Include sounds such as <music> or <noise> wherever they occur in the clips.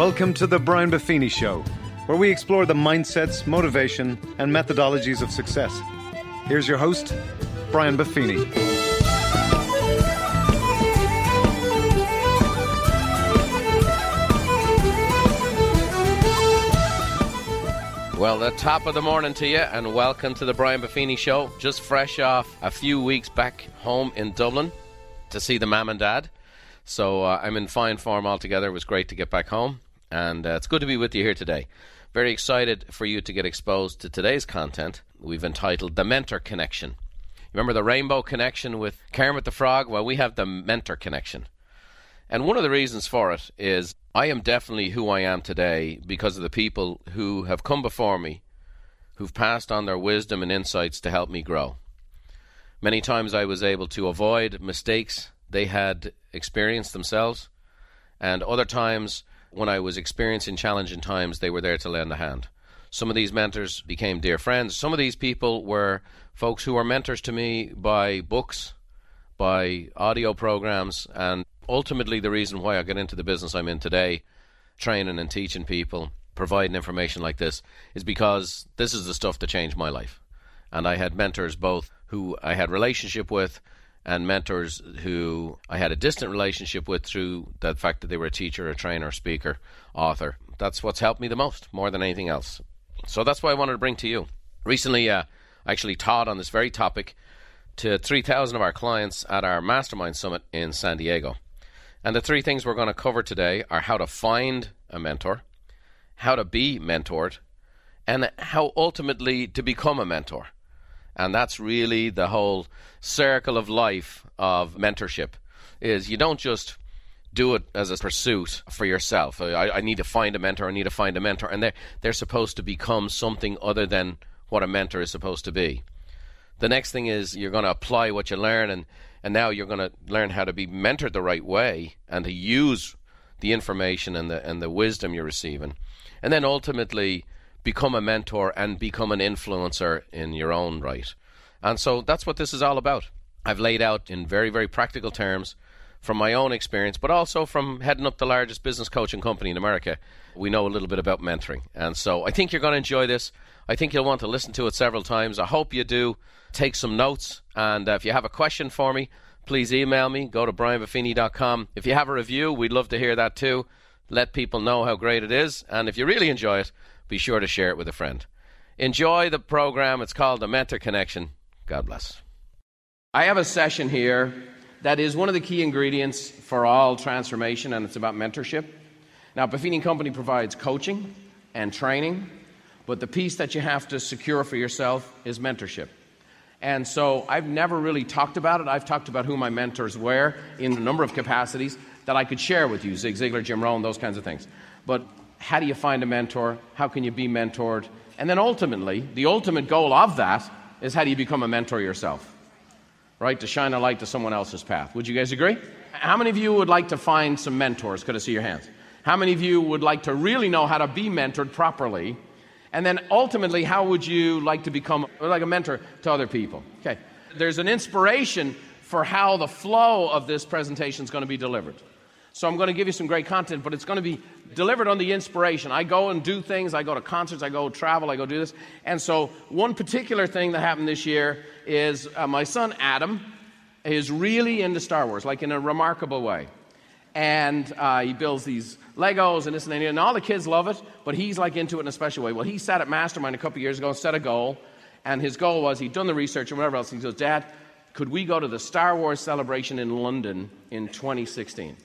Welcome to the Brian Buffini Show, where we explore the mindsets, motivation, and methodologies of success. Here's your host, Brian Buffini. Well, the top of the morning to you, and welcome to the Brian Buffini Show. Just fresh off a few weeks back home in Dublin to see the mum and dad. So uh, I'm in fine form altogether. It was great to get back home, and uh, it's good to be with you here today. Very excited for you to get exposed to today's content. We've entitled The Mentor Connection. Remember the Rainbow Connection with Kermit the Frog? Well, we have the Mentor Connection. And one of the reasons for it is I am definitely who I am today because of the people who have come before me, who've passed on their wisdom and insights to help me grow. Many times I was able to avoid mistakes they had experienced themselves, and other times when I was experiencing challenging times, they were there to lend a hand. Some of these mentors became dear friends. Some of these people were folks who were mentors to me by books, by audio programs, and ultimately the reason why I got into the business I'm in today, training and teaching people, providing information like this, is because this is the stuff that changed my life. And I had mentors both who I had relationship with and mentors who I had a distant relationship with through the fact that they were a teacher, a trainer, speaker, author. That's what's helped me the most, more than anything else. So that's what I wanted to bring to you. Recently, uh, I actually taught on this very topic to 3,000 of our clients at our Mastermind Summit in San Diego. And the three things we're going to cover today are how to find a mentor, how to be mentored, and how ultimately to become a mentor. And that's really the whole circle of life of mentorship is you don't just do it as a pursuit for yourself. Uh, I, I need to find a mentor, I need to find a mentor, and they're, they're supposed to become something other than what a mentor is supposed to be. The next thing is you're going to apply what you learn and and now you're going to learn how to be mentored the right way and to use the information and the and the wisdom you're receiving and then ultimately become a mentor and become an influencer in your own right and so that's what this is all about i've laid out in very very practical terms from my own experience but also from heading up the largest business coaching company in america we know a little bit about mentoring and so i think you're going to enjoy this i think you'll want to listen to it several times i hope you do take some notes. And uh, if you have a question for me, please email me. Go to brianbuffini.com. If you have a review, we'd love to hear that too. Let people know how great it is. And if you really enjoy it, be sure to share it with a friend. Enjoy the program. It's called The Mentor Connection. God bless. I have a session here that is one of the key ingredients for all transformation, and it's about mentorship. Now, Buffini Company provides coaching and training, but the piece that you have to secure for yourself is mentorship. And so I've never really talked about it. I've talked about who my mentors were in a number of capacities that I could share with you Zig Ziglar, Jim Rohn, those kinds of things. But how do you find a mentor? How can you be mentored? And then ultimately, the ultimate goal of that is how do you become a mentor yourself? Right? To shine a light to someone else's path. Would you guys agree? How many of you would like to find some mentors? Could I see your hands? How many of you would like to really know how to be mentored properly and then ultimately, how would you like to become like a mentor to other people? Okay. There's an inspiration for how the flow of this presentation is going to be delivered. So I'm going to give you some great content, but it's going to be delivered on the inspiration. I go and do things, I go to concerts, I go travel, I go do this. And so one particular thing that happened this year is uh, my son Adam is really into Star Wars, like in a remarkable way. And uh, he builds these Legos and this and that, and all the kids love it, but he's like into it in a special way. Well, he sat at Mastermind a couple years ago and set a goal, and his goal was he'd done the research and whatever else. He goes, Dad, could we go to the Star Wars celebration in London in 2016?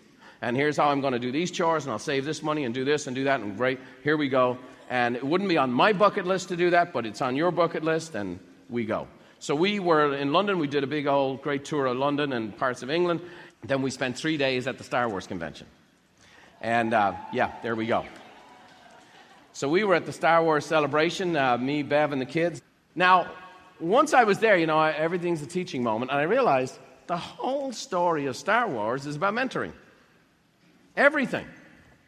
And here's how I'm going to do these chores, and I'll save this money and do this and do that, and great, here we go. And it wouldn't be on my bucket list to do that, but it's on your bucket list, and we go. So we were in London. We did a big old great tour of London and parts of England. Then we spent three days at the Star Wars convention. And uh, yeah, there we go. So we were at the Star Wars celebration, uh, me, Bev, and the kids. Now, once I was there, you know, I, everything's a teaching moment, and I realized the whole story of Star Wars is about mentoring. Everything,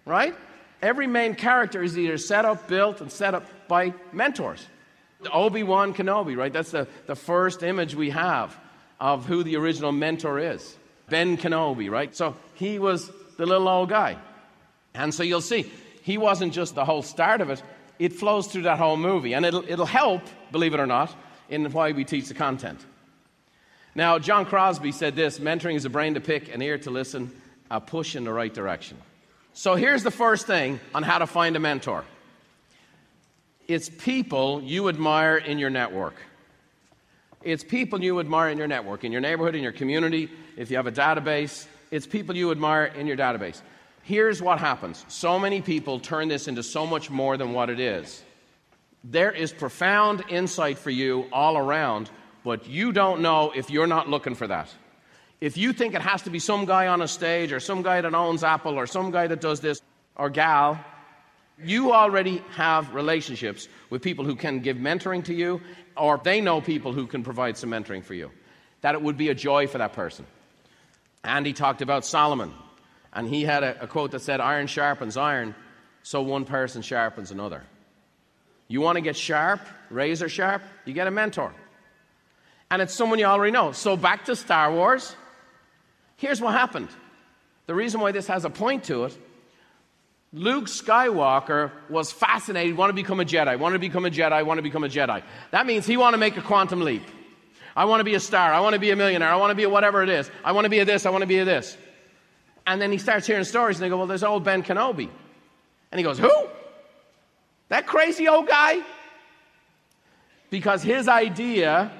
right? Every main character is either set up, built, and set up by mentors. Obi Wan Kenobi, right? That's the, the first image we have of who the original mentor is. Ben Kenobi, right? So he was the little old guy. And so you'll see, he wasn't just the whole start of it, it flows through that whole movie. And it'll, it'll help, believe it or not, in why we teach the content. Now, John Crosby said this mentoring is a brain to pick, an ear to listen, a push in the right direction. So here's the first thing on how to find a mentor it's people you admire in your network. It's people you admire in your network, in your neighborhood, in your community. If you have a database, it's people you admire in your database. Here's what happens so many people turn this into so much more than what it is. There is profound insight for you all around, but you don't know if you're not looking for that. If you think it has to be some guy on a stage or some guy that owns Apple or some guy that does this or gal, you already have relationships with people who can give mentoring to you or they know people who can provide some mentoring for you. That it would be a joy for that person. Andy talked about Solomon, and he had a, a quote that said, Iron sharpens iron, so one person sharpens another. You want to get sharp, razor sharp, you get a mentor. And it's someone you already know. So back to Star Wars. Here's what happened. The reason why this has a point to it Luke Skywalker was fascinated, want to become a Jedi, want to become a Jedi, want to become a Jedi. That means he want to make a quantum leap. I want to be a star. I want to be a millionaire. I want to be a whatever it is. I want to be a this. I want to be a this. And then he starts hearing stories and they go, Well, there's old Ben Kenobi. And he goes, Who? That crazy old guy? Because his idea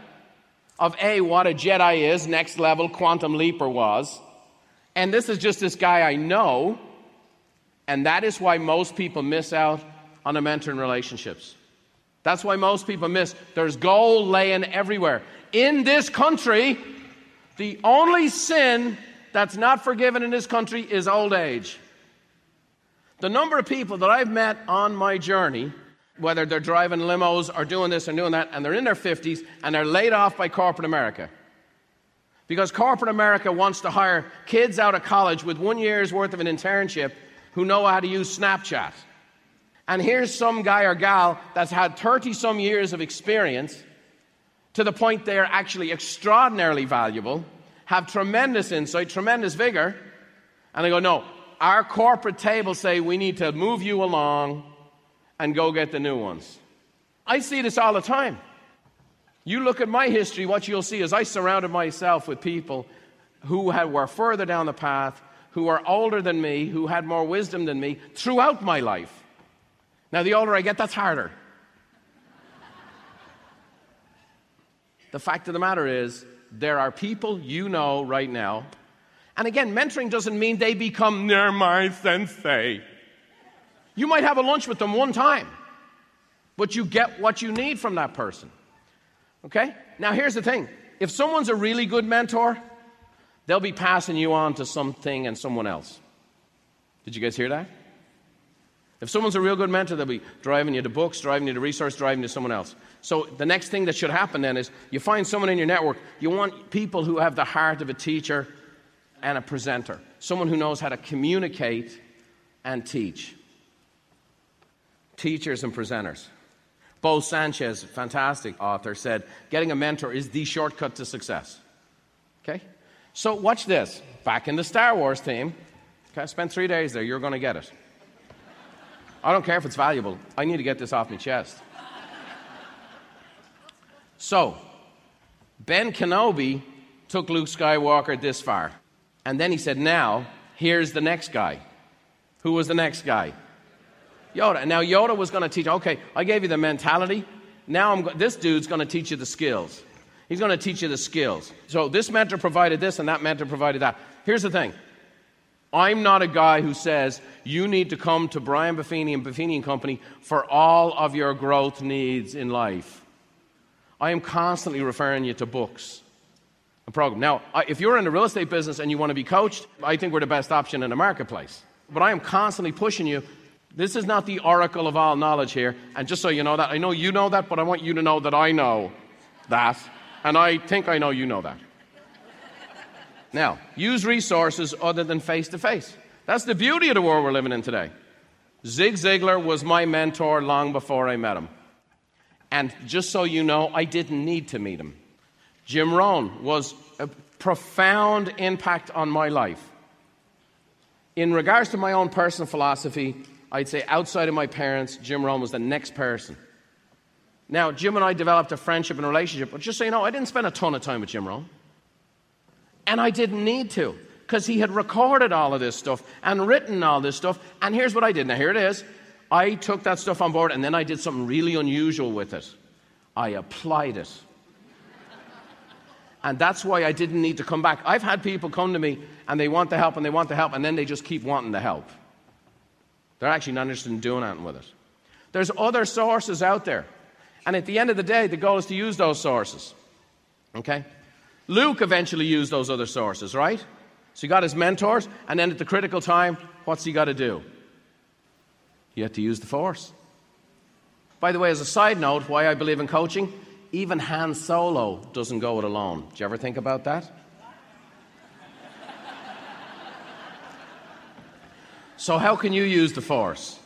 of A, what a Jedi is, next level quantum leaper was, and this is just this guy I know, and that is why most people miss out on the mentoring relationships. That's why most people miss. There's gold laying everywhere in this country, the only sin that's not forgiven in this country is old age. The number of people that I've met on my journey, whether they're driving limos or doing this or doing that, and they're in their 50s and they're laid off by corporate America. Because corporate America wants to hire kids out of college with one year's worth of an internship who know how to use Snapchat. And here's some guy or gal that's had 30 some years of experience to the point they are actually extraordinarily valuable, have tremendous insight, tremendous vigor, and they go, No, our corporate table say we need to move you along and go get the new ones. I see this all the time. You look at my history, what you'll see is I surrounded myself with people who were further down the path, who are older than me, who had more wisdom than me throughout my life. Now, the older I get, that's harder. <laughs> The fact of the matter is, there are people you know right now. And again, mentoring doesn't mean they become near my sensei. You might have a lunch with them one time, but you get what you need from that person. Okay? Now, here's the thing if someone's a really good mentor, they'll be passing you on to something and someone else. Did you guys hear that? If someone's a real good mentor, they'll be driving you to books, driving you to resource, driving you to someone else. So the next thing that should happen then is you find someone in your network, you want people who have the heart of a teacher and a presenter, someone who knows how to communicate and teach. Teachers and presenters. Bo Sanchez, fantastic author, said, Getting a mentor is the shortcut to success. Okay? So watch this. Back in the Star Wars theme. Okay, I spent three days there. You're going to get it. I don't care if it's valuable. I need to get this off my chest. So, Ben Kenobi took Luke Skywalker this far. And then he said, Now, here's the next guy. Who was the next guy? Yoda. Now, Yoda was going to teach, okay, I gave you the mentality. Now, I'm, this dude's going to teach you the skills. He's going to teach you the skills. So, this mentor provided this, and that mentor provided that. Here's the thing I'm not a guy who says you need to come to Brian Buffini and Buffini and Company for all of your growth needs in life. I am constantly referring you to books and program. Now, if you're in the real estate business and you want to be coached, I think we're the best option in the marketplace. But I am constantly pushing you. This is not the oracle of all knowledge here. And just so you know that, I know you know that, but I want you to know that I know that. And I think I know you know that. Now, use resources other than face to face. That's the beauty of the world we're living in today. Zig Ziglar was my mentor long before I met him. And just so you know, I didn't need to meet him. Jim Rohn was a profound impact on my life. In regards to my own personal philosophy, I'd say outside of my parents, Jim Rohn was the next person. Now, Jim and I developed a friendship and relationship, but just so you know, I didn't spend a ton of time with Jim Rohn. And I didn't need to, because he had recorded all of this stuff and written all this stuff. And here's what I did. Now, here it is. I took that stuff on board, and then I did something really unusual with it. I applied it. And that's why I didn't need to come back. I've had people come to me and they want the help and they want the help, and then they just keep wanting the help. They're actually not interested in doing anything with it. There's other sources out there. And at the end of the day, the goal is to use those sources. Okay? Luke eventually used those other sources, right? So he got his mentors, and then at the critical time, what's he got to do? He had to use the force. By the way, as a side note, why I believe in coaching, even Han Solo doesn't go it alone. Do you ever think about that? So, how can you use the force?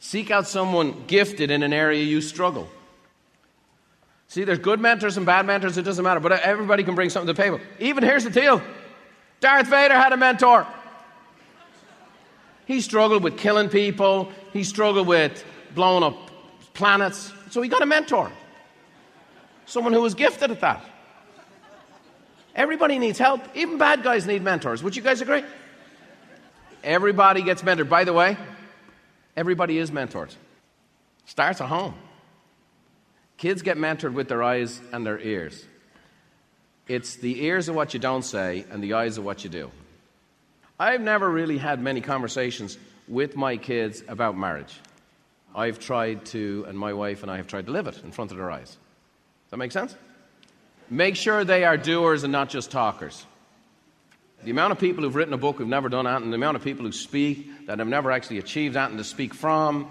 Seek out someone gifted in an area you struggle. See, there's good mentors and bad mentors, it doesn't matter, but everybody can bring something to the table. Even here's the deal Darth Vader had a mentor. He struggled with killing people, he struggled with blowing up planets, so he got a mentor. Someone who was gifted at that. Everybody needs help. Even bad guys need mentors. Would you guys agree? Everybody gets mentored. By the way, everybody is mentored. Starts at home. Kids get mentored with their eyes and their ears. It's the ears of what you don't say and the eyes of what you do. I've never really had many conversations with my kids about marriage. I've tried to, and my wife and I have tried to live it in front of their eyes. Does that make sense? Make sure they are doers and not just talkers. The amount of people who've written a book who've never done that, and the amount of people who speak that have never actually achieved that and to speak from,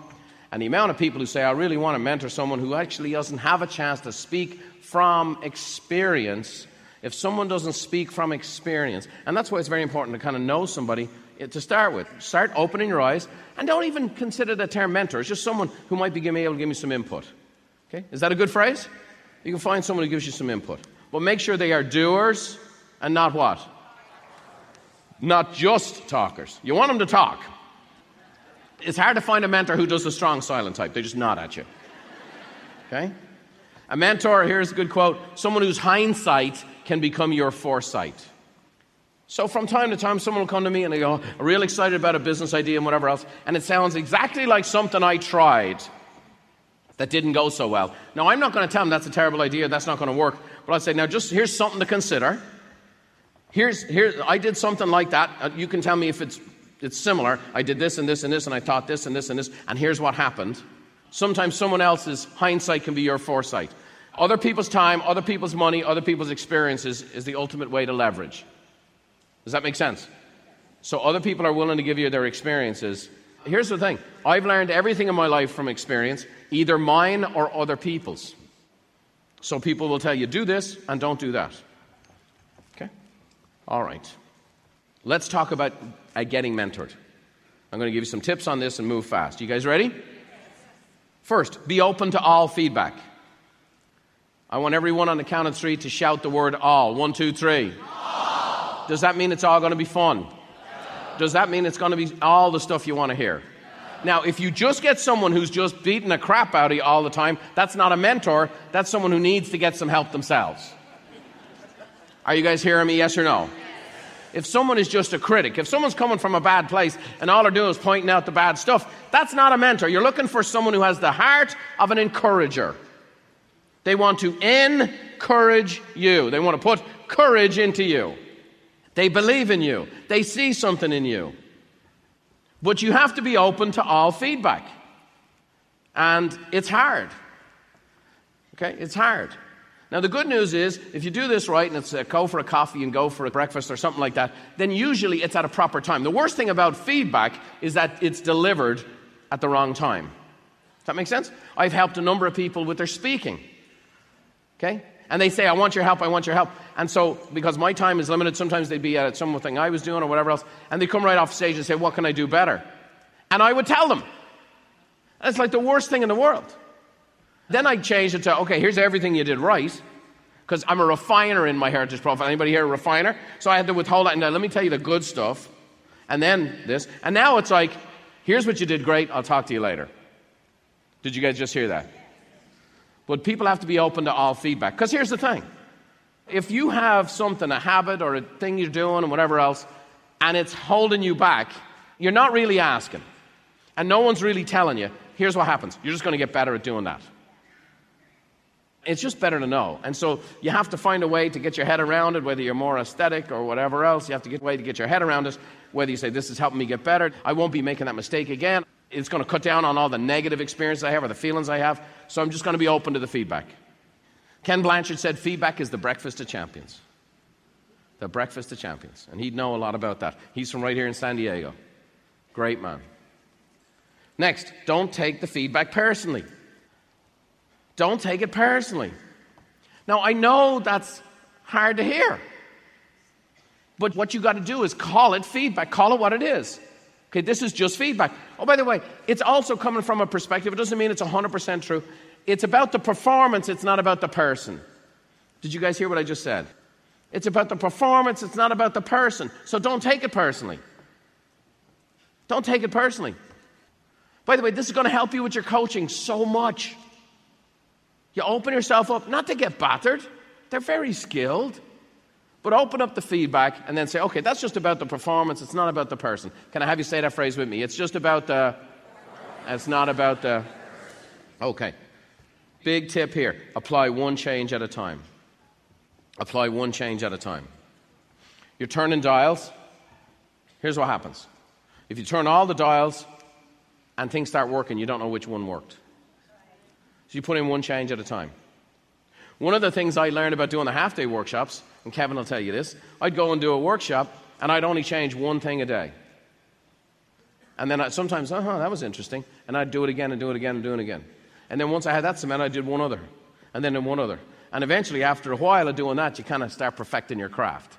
and the amount of people who say, I really want to mentor someone who actually doesn't have a chance to speak from experience, if someone doesn't speak from experience, and that's why it's very important to kind of know somebody eh, to start with. Start opening your eyes, and don't even consider the term mentor. It's just someone who might be able to give me some input. Okay? Is that a good phrase? You can find someone who gives you some input. But make sure they are doers and not what? Not just talkers. You want them to talk. It's hard to find a mentor who does the strong silent type. They just nod at you. Okay? A mentor, here's a good quote someone whose hindsight can become your foresight. So from time to time, someone will come to me and they go, I'm real excited about a business idea and whatever else, and it sounds exactly like something I tried that didn't go so well. Now, I'm not going to tell them that's a terrible idea, that's not going to work, but I'll say, now just here's something to consider. Here's, here, I did something like that. Uh, you can tell me if it's it's similar. I did this and this and this, and I taught this and this and this, and here's what happened. Sometimes someone else's hindsight can be your foresight. Other people's time, other people's money, other people's experiences is the ultimate way to leverage. Does that make sense? So other people are willing to give you their experiences. Here's the thing I've learned everything in my life from experience, either mine or other people's. So people will tell you, do this and don't do that. All right. Let's talk about uh, getting mentored. I'm going to give you some tips on this and move fast. You guys ready? First, be open to all feedback. I want everyone on the count of three to shout the word all. One, two, three. All. Does that mean it's all going to be fun? Does that mean it's going to be all the stuff you want to hear? Now, if you just get someone who's just beating the crap out of you all the time, that's not a mentor. That's someone who needs to get some help themselves. Are you guys hearing me? Yes or no? if someone is just a critic, if someone's coming from a bad place and all they're doing is pointing out the bad stuff, that's not a mentor. You're looking for someone who has the heart of an encourager. They want to encourage you, they want to put courage into you. They believe in you, they see something in you. But you have to be open to all feedback. And it's hard. Okay? It's hard. Now, the good news is, if you do this right and it's a go for a coffee and go for a breakfast or something like that, then usually it's at a proper time. The worst thing about feedback is that it's delivered at the wrong time. Does that make sense? I've helped a number of people with their speaking. Okay? And they say, I want your help, I want your help. And so, because my time is limited, sometimes they'd be at something I was doing or whatever else, and they come right off stage and say, What can I do better? And I would tell them. That's like the worst thing in the world. Then I changed it to, okay, here's everything you did right. Because I'm a refiner in my heritage profile. Anybody here a refiner? So I had to withhold that. And now let me tell you the good stuff. And then this. And now it's like, Here's what you did great. I'll talk to you later. Did you guys just hear that? But people have to be open to all feedback. Because here's the thing if you have something, a habit or a thing you're doing and whatever else, and it's holding you back, you're not really asking. And no one's really telling you, here's what happens. You're just going to get better at doing that. It's just better to know. And so you have to find a way to get your head around it, whether you're more aesthetic or whatever else. You have to get a way to get your head around it, whether you say, This is helping me get better. I won't be making that mistake again. It's going to cut down on all the negative experiences I have or the feelings I have. So I'm just going to be open to the feedback. Ken Blanchard said, Feedback is the breakfast of champions. The breakfast of champions. And he'd know a lot about that. He's from right here in San Diego. Great man. Next, don't take the feedback personally. Don't take it personally. Now, I know that's hard to hear. But what you got to do is call it feedback, call it what it is. Okay, this is just feedback. Oh, by the way, it's also coming from a perspective, it doesn't mean it's 100% true. It's about the performance, it's not about the person. Did you guys hear what I just said? It's about the performance, it's not about the person. So don't take it personally. Don't take it personally. By the way, this is going to help you with your coaching so much. You open yourself up, not to get battered, they're very skilled. But open up the feedback and then say, okay, that's just about the performance, it's not about the person. Can I have you say that phrase with me? It's just about the, it's not about the, okay. Big tip here apply one change at a time. Apply one change at a time. You're turning dials. Here's what happens if you turn all the dials and things start working, you don't know which one worked. So you put in one change at a time. One of the things I learned about doing the half day workshops, and Kevin will tell you this, I'd go and do a workshop and I'd only change one thing a day. And then I, sometimes, uh huh, that was interesting. And I'd do it again and do it again and do it again. And then once I had that cement, I did one other. And then one other. And eventually, after a while of doing that, you kind of start perfecting your craft.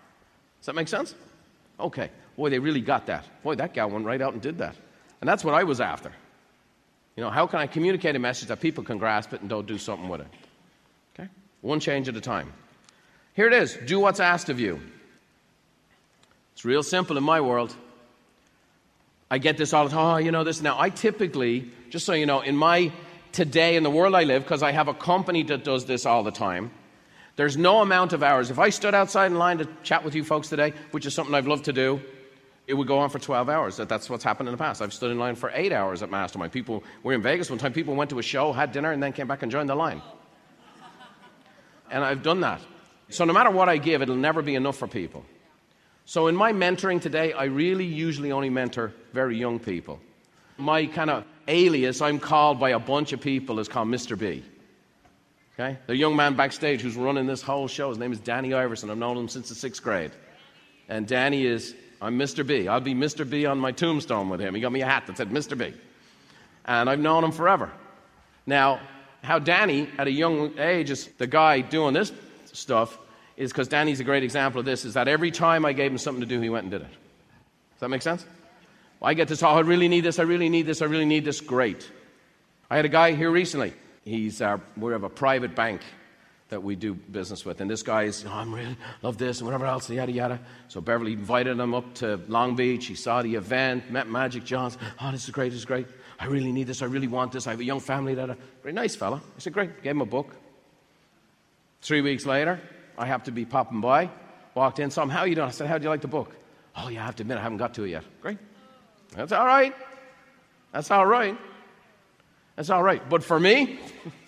Does that make sense? Okay. Boy, they really got that. Boy, that guy went right out and did that. And that's what I was after. You know, how can I communicate a message that people can grasp it and don't do something with it? Okay? One change at a time. Here it is do what's asked of you. It's real simple in my world. I get this all the time. Oh, you know this. Now, I typically, just so you know, in my today, in the world I live, because I have a company that does this all the time, there's no amount of hours. If I stood outside in line to chat with you folks today, which is something I've loved to do, it would go on for 12 hours. That's what's happened in the past. I've stood in line for eight hours at Mastermind. People were in Vegas one time. People went to a show, had dinner, and then came back and joined the line. And I've done that. So no matter what I give, it'll never be enough for people. So in my mentoring today, I really usually only mentor very young people. My kind of alias I'm called by a bunch of people is called Mr. B. Okay? The young man backstage who's running this whole show, his name is Danny Iverson. I've known him since the sixth grade. And Danny is I'm Mr. B. I'll be Mr. B on my tombstone with him. He got me a hat that said Mr. B. And I've known him forever. Now, how Danny, at a young age, is the guy doing this stuff, is because Danny's a great example of this, is that every time I gave him something to do, he went and did it. Does that make sense? I get this, oh, I really need this, I really need this, I really need this. Great. I had a guy here recently. He's uh, our, we have a private bank that we do business with. And this guy's, oh, I'm really love this and whatever else, yada yada. So Beverly invited him up to Long Beach. He saw the event, met Magic Johnson. Oh, this is great, this is great. I really need this, I really want this. I have a young family that are very nice fella. I said, Great, gave him a book. Three weeks later, I have to be popping by, walked in, saw him, How you doing? I said, How do you like the book? Oh yeah, I have to admit I haven't got to it yet. Great. That's all right. That's all right. That's all right. But for me, <laughs>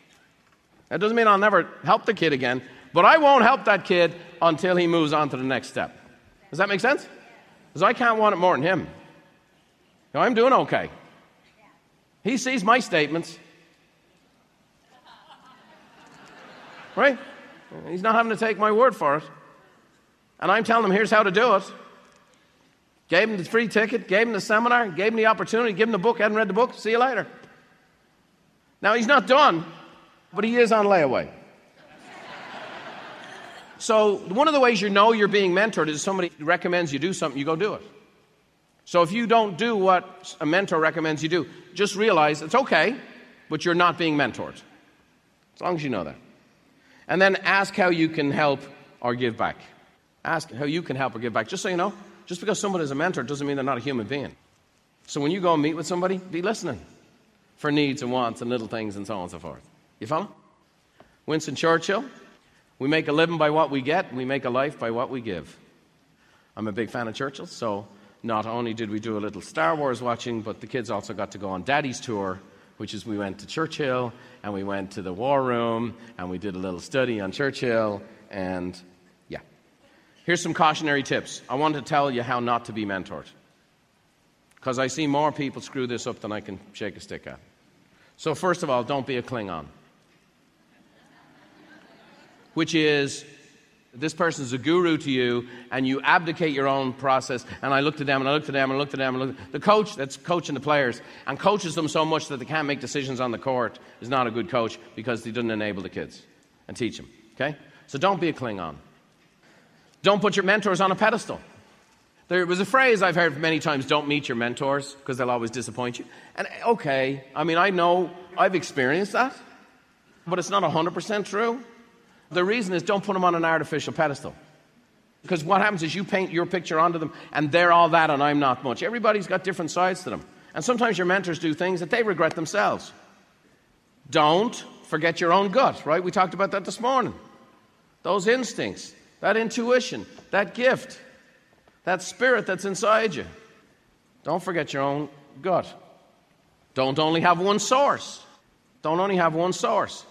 That doesn't mean I'll never help the kid again, but I won't help that kid until he moves on to the next step. Does that make sense? Because I can't want it more than him. I'm doing okay. He sees my statements. Right? He's not having to take my word for it. And I'm telling him, here's how to do it. Gave him the free ticket, gave him the seminar, gave him the opportunity, gave him the book, hadn't read the book, see you later. Now he's not done but he is on layaway. So, one of the ways you know you're being mentored is somebody recommends you do something, you go do it. So, if you don't do what a mentor recommends you do, just realize it's okay, but you're not being mentored. As long as you know that. And then ask how you can help or give back. Ask how you can help or give back. Just so you know, just because someone is a mentor doesn't mean they're not a human being. So when you go and meet with somebody, be listening for needs and wants and little things and so on and so forth. You follow? Winston Churchill, we make a living by what we get, we make a life by what we give. I'm a big fan of Churchill, so not only did we do a little Star Wars watching, but the kids also got to go on Daddy's tour, which is we went to Churchill and we went to the War Room and we did a little study on Churchill and yeah. Here's some cautionary tips. I want to tell you how not to be mentored. Because I see more people screw this up than I can shake a stick at. So, first of all, don't be a Klingon which is this person's a guru to you, and you abdicate your own process. And I looked at them, and I looked at them, and I looked at them, and looked. The coach that's coaching the players and coaches them so much that they can't make decisions on the court is not a good coach because he doesn't enable the kids and teach them. Okay? So don't be a Klingon. Don't put your mentors on a pedestal. There was a phrase I've heard many times don't meet your mentors because they'll always disappoint you. And okay, I mean, I know I've experienced that, but it's not 100% true. The reason is don't put them on an artificial pedestal. Because what happens is you paint your picture onto them and they're all that and I'm not much. Everybody's got different sides to them. And sometimes your mentors do things that they regret themselves. Don't forget your own gut, right? We talked about that this morning. Those instincts, that intuition, that gift, that spirit that's inside you. Don't forget your own gut. Don't only have one source. Don't only have one source.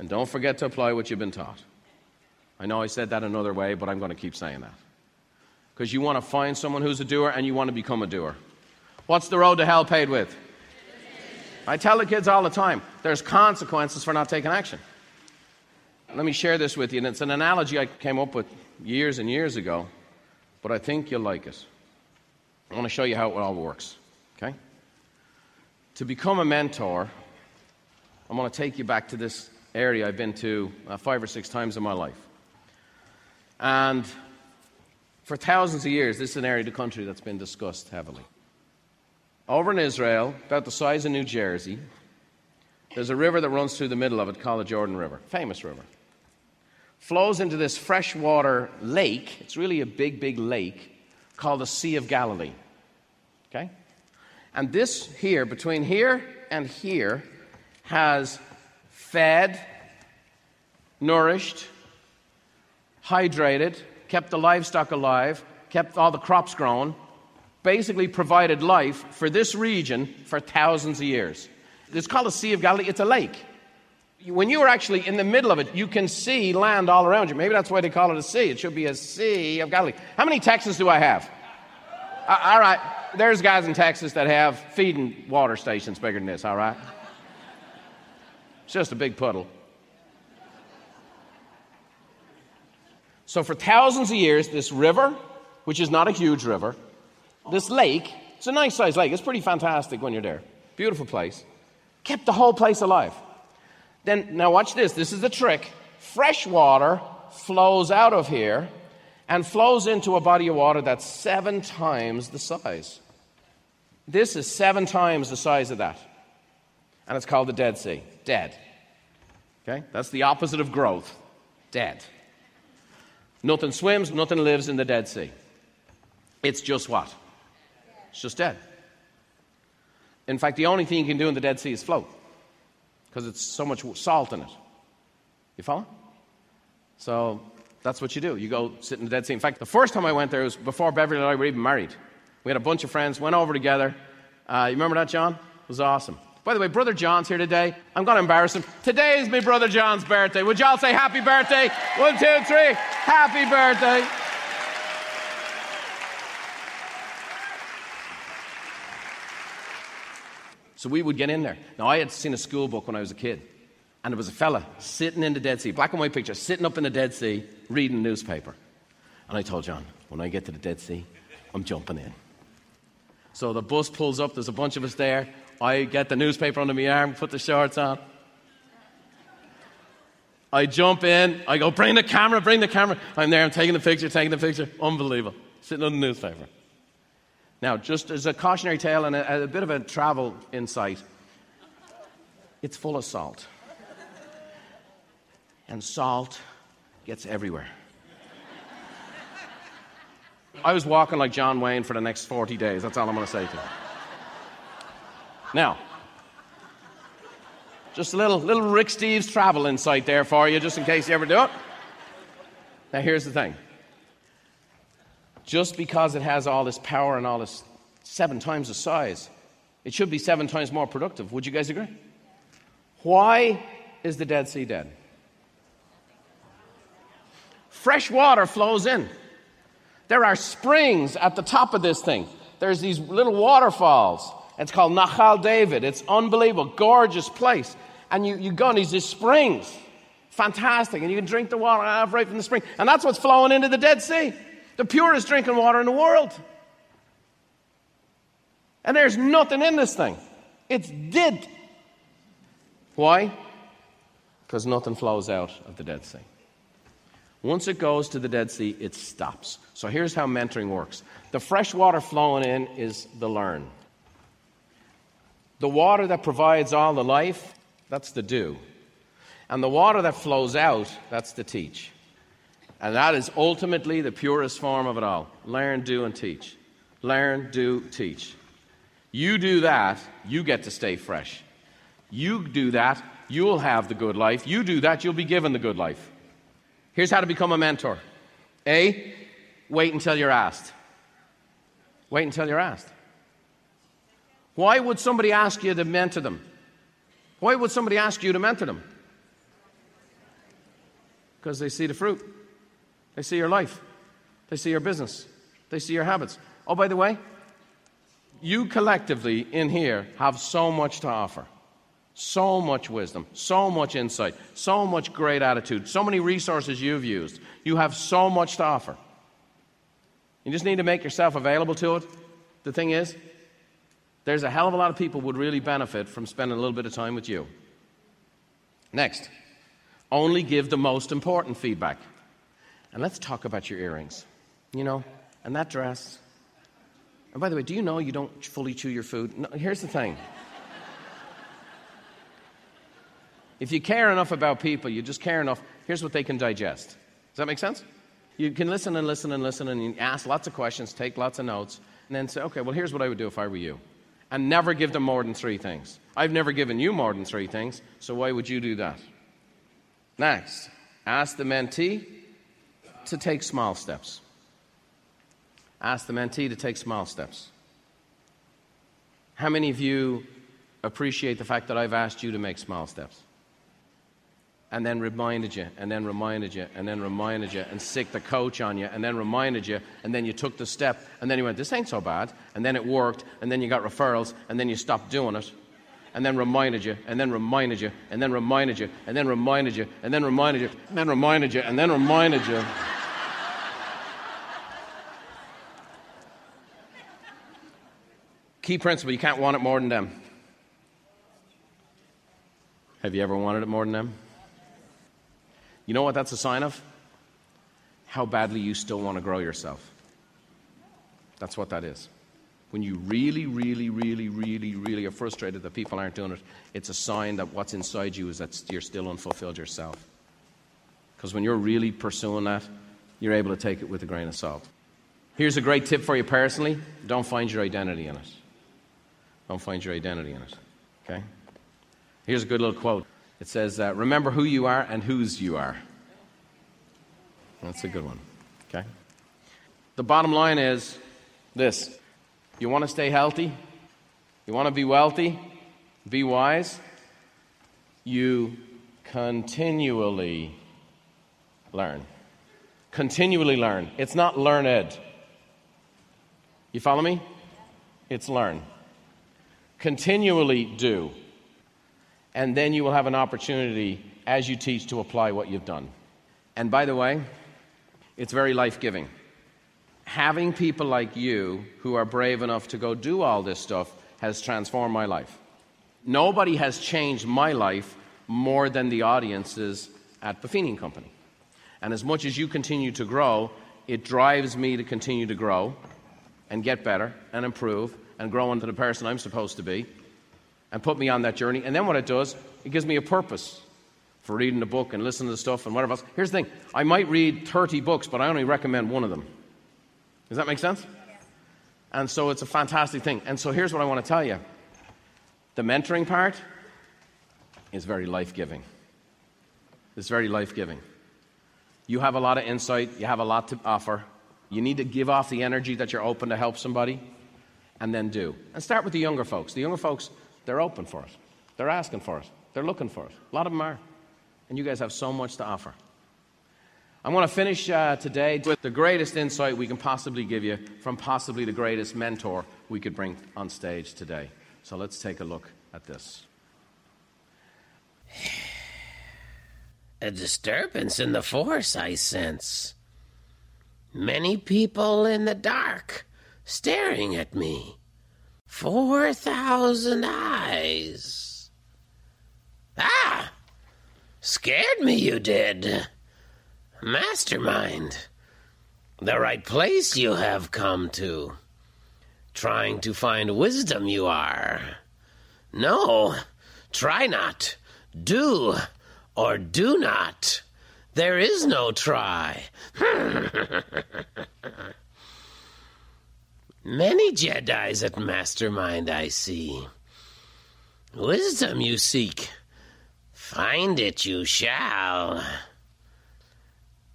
And don't forget to apply what you've been taught. I know I said that another way, but I'm going to keep saying that. Because you want to find someone who's a doer and you want to become a doer. What's the road to hell paid with? I tell the kids all the time there's consequences for not taking action. Let me share this with you, and it's an analogy I came up with years and years ago, but I think you'll like it. I want to show you how it all works. Okay? To become a mentor, I'm going to take you back to this area I've been to uh, five or six times in my life. And for thousands of years, this is an area of the country that's been discussed heavily. Over in Israel, about the size of New Jersey, there's a river that runs through the middle of it called the Jordan River, famous river. Flows into this freshwater lake. It's really a big, big lake called the Sea of Galilee. Okay? And this here, between here and here, has fed, nourished, hydrated, kept the livestock alive, kept all the crops grown, basically provided life for this region for thousands of years. It's called the Sea of Galilee, it's a lake. When you are actually in the middle of it, you can see land all around you. Maybe that's why they call it a sea. It should be a Sea of Galilee. How many Texans do I have? Uh, all right, there's guys in Texas that have feeding water stations bigger than this, all right? It's just a big puddle. So, for thousands of years, this river, which is not a huge river, this lake, it's a nice sized lake. It's pretty fantastic when you're there. Beautiful place. Kept the whole place alive. Then, now watch this. This is the trick. Fresh water flows out of here and flows into a body of water that's seven times the size. This is seven times the size of that. And it's called the Dead Sea dead. Okay? That's the opposite of growth dead. Nothing swims, nothing lives in the Dead Sea. It's just what? It's just dead. In fact, the only thing you can do in the Dead Sea is float because it's so much salt in it. You follow? So that's what you do. You go sit in the Dead Sea. In fact, the first time I went there was before Beverly and I were even married. We had a bunch of friends, went over together. Uh, you remember that, John? It was awesome. By the way, Brother John's here today. I'm going to embarrass him. Today is my Brother John's birthday. Would y'all say happy birthday? One, two, three. Happy birthday. So we would get in there. Now, I had seen a school book when I was a kid, and there was a fella sitting in the Dead Sea, black and white picture, sitting up in the Dead Sea, reading a newspaper. And I told John, when I get to the Dead Sea, I'm jumping in. So the bus pulls up, there's a bunch of us there. I get the newspaper under my arm, put the shorts on. I jump in, I go, bring the camera, bring the camera. I'm there, I'm taking the picture, taking the picture. Unbelievable. Sitting on the newspaper. Now, just as a cautionary tale and a, a bit of a travel insight, it's full of salt. And salt gets everywhere. I was walking like John Wayne for the next 40 days. That's all I'm going to say to you. Now, just a little, little Rick Steves travel insight there for you, just in case you ever do it. Now, here's the thing just because it has all this power and all this seven times the size, it should be seven times more productive. Would you guys agree? Why is the Dead Sea dead? Fresh water flows in. There are springs at the top of this thing. There's these little waterfalls. It's called Nachal David. It's unbelievable, gorgeous place. And you, you go and these, these springs. Fantastic. And you can drink the water right from the spring. And that's what's flowing into the Dead Sea. The purest drinking water in the world. And there's nothing in this thing. It's dead. Why? Because nothing flows out of the Dead Sea. Once it goes to the Dead Sea, it stops. So here's how mentoring works the fresh water flowing in is the learn. The water that provides all the life, that's the do. And the water that flows out, that's the teach. And that is ultimately the purest form of it all. Learn, do, and teach. Learn, do, teach. You do that, you get to stay fresh. You do that, you'll have the good life. You do that, you'll be given the good life. Here's how to become a mentor A, wait until you're asked. Wait until you're asked. Why would somebody ask you to mentor them? Why would somebody ask you to mentor them? Because they see the fruit, they see your life, they see your business, they see your habits. Oh, by the way, you collectively in here have so much to offer. So much wisdom, so much insight, so much great attitude, so many resources you've used. You have so much to offer. You just need to make yourself available to it. The thing is, there's a hell of a lot of people would really benefit from spending a little bit of time with you. Next, only give the most important feedback. And let's talk about your earrings. You know, and that dress. And by the way, do you know you don't fully chew your food? No, here's the thing. if you care enough about people, you just care enough, here's what they can digest. Does that make sense? You can listen and listen and listen and ask lots of questions, take lots of notes, and then say, okay, well, here's what I would do if I were you and never give them more than three things. I've never given you more than three things, so why would you do that? Next, ask the mentee to take small steps. Ask the mentee to take small steps. How many of you appreciate the fact that I've asked you to make small steps? And then reminded you, and then reminded you, and then reminded you, and sic the coach on you, and then reminded you, and then you took the step, and then you went, This ain't so bad, and then it worked, and then you got referrals, and then you stopped doing it, and then reminded you, and then reminded you, and then reminded you, and then reminded you, and then reminded you, and then reminded you, and then reminded you. Key principle you can't want it more than them. Have you ever wanted it more than them? You know what that's a sign of? How badly you still want to grow yourself. That's what that is. When you really, really, really, really, really are frustrated that people aren't doing it, it's a sign that what's inside you is that you're still unfulfilled yourself. Because when you're really pursuing that, you're able to take it with a grain of salt. Here's a great tip for you personally don't find your identity in it. Don't find your identity in it. Okay? Here's a good little quote it says, uh, Remember who you are and whose you are. That's a good one. Okay? The bottom line is this you want to stay healthy, you want to be wealthy, be wise, you continually learn. Continually learn. It's not learned. You follow me? It's learn. Continually do and then you will have an opportunity as you teach to apply what you've done. And by the way, it's very life giving. Having people like you who are brave enough to go do all this stuff has transformed my life. Nobody has changed my life more than the audiences at Buffini Company. And as much as you continue to grow, it drives me to continue to grow and get better and improve and grow into the person I'm supposed to be and put me on that journey. And then what it does, it gives me a purpose for reading the book and listening to stuff and whatever else. Here's the thing I might read 30 books, but I only recommend one of them. Does that make sense? And so it's a fantastic thing. And so here's what I want to tell you the mentoring part is very life giving. It's very life giving. You have a lot of insight, you have a lot to offer. You need to give off the energy that you're open to help somebody, and then do. And start with the younger folks. The younger folks, they're open for it, they're asking for it, they're looking for it. A lot of them are. And you guys have so much to offer. I want to finish uh, today with the greatest insight we can possibly give you from possibly the greatest mentor we could bring on stage today. So let's take a look at this. A disturbance in the force, I sense. Many people in the dark staring at me. Four thousand eyes. Ah! Scared me, you did. Mastermind. The right place you have come to. Trying to find wisdom, you are. No, try not. Do or do not. There is no try. <laughs> Many Jedi's at Mastermind, I see. Wisdom you seek. Find it you shall.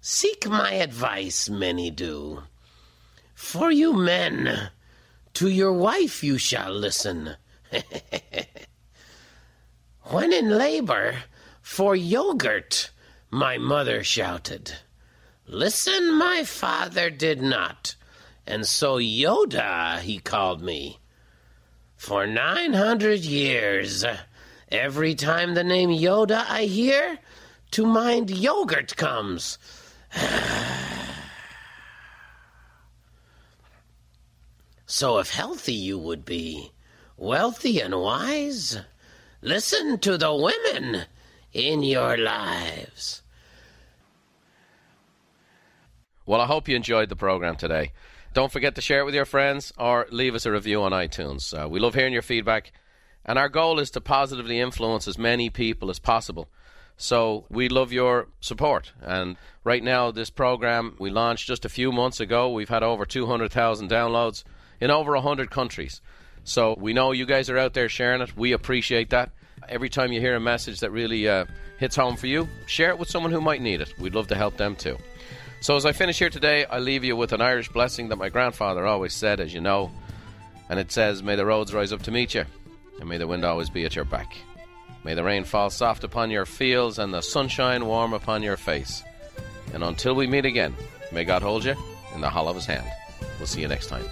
Seek my advice, many do. For you men, to your wife you shall listen. <laughs> when in labor, for yogurt, my mother shouted. Listen, my father did not, and so Yoda he called me. For nine hundred years, every time the name Yoda I hear, to mind yogurt comes. <sighs> so if healthy you would be, wealthy and wise, listen to the women in your lives. Well, I hope you enjoyed the program today. Don't forget to share it with your friends or leave us a review on iTunes. Uh, we love hearing your feedback, and our goal is to positively influence as many people as possible. So we love your support. And right now, this program we launched just a few months ago. We've had over 200,000 downloads in over 100 countries. So we know you guys are out there sharing it. We appreciate that. Every time you hear a message that really uh, hits home for you, share it with someone who might need it. We'd love to help them too. So as I finish here today, I leave you with an Irish blessing that my grandfather always said, as you know. And it says, May the roads rise up to meet you, and may the wind always be at your back. May the rain fall soft upon your fields and the sunshine warm upon your face. And until we meet again, may God hold you in the hollow of his hand. We'll see you next time.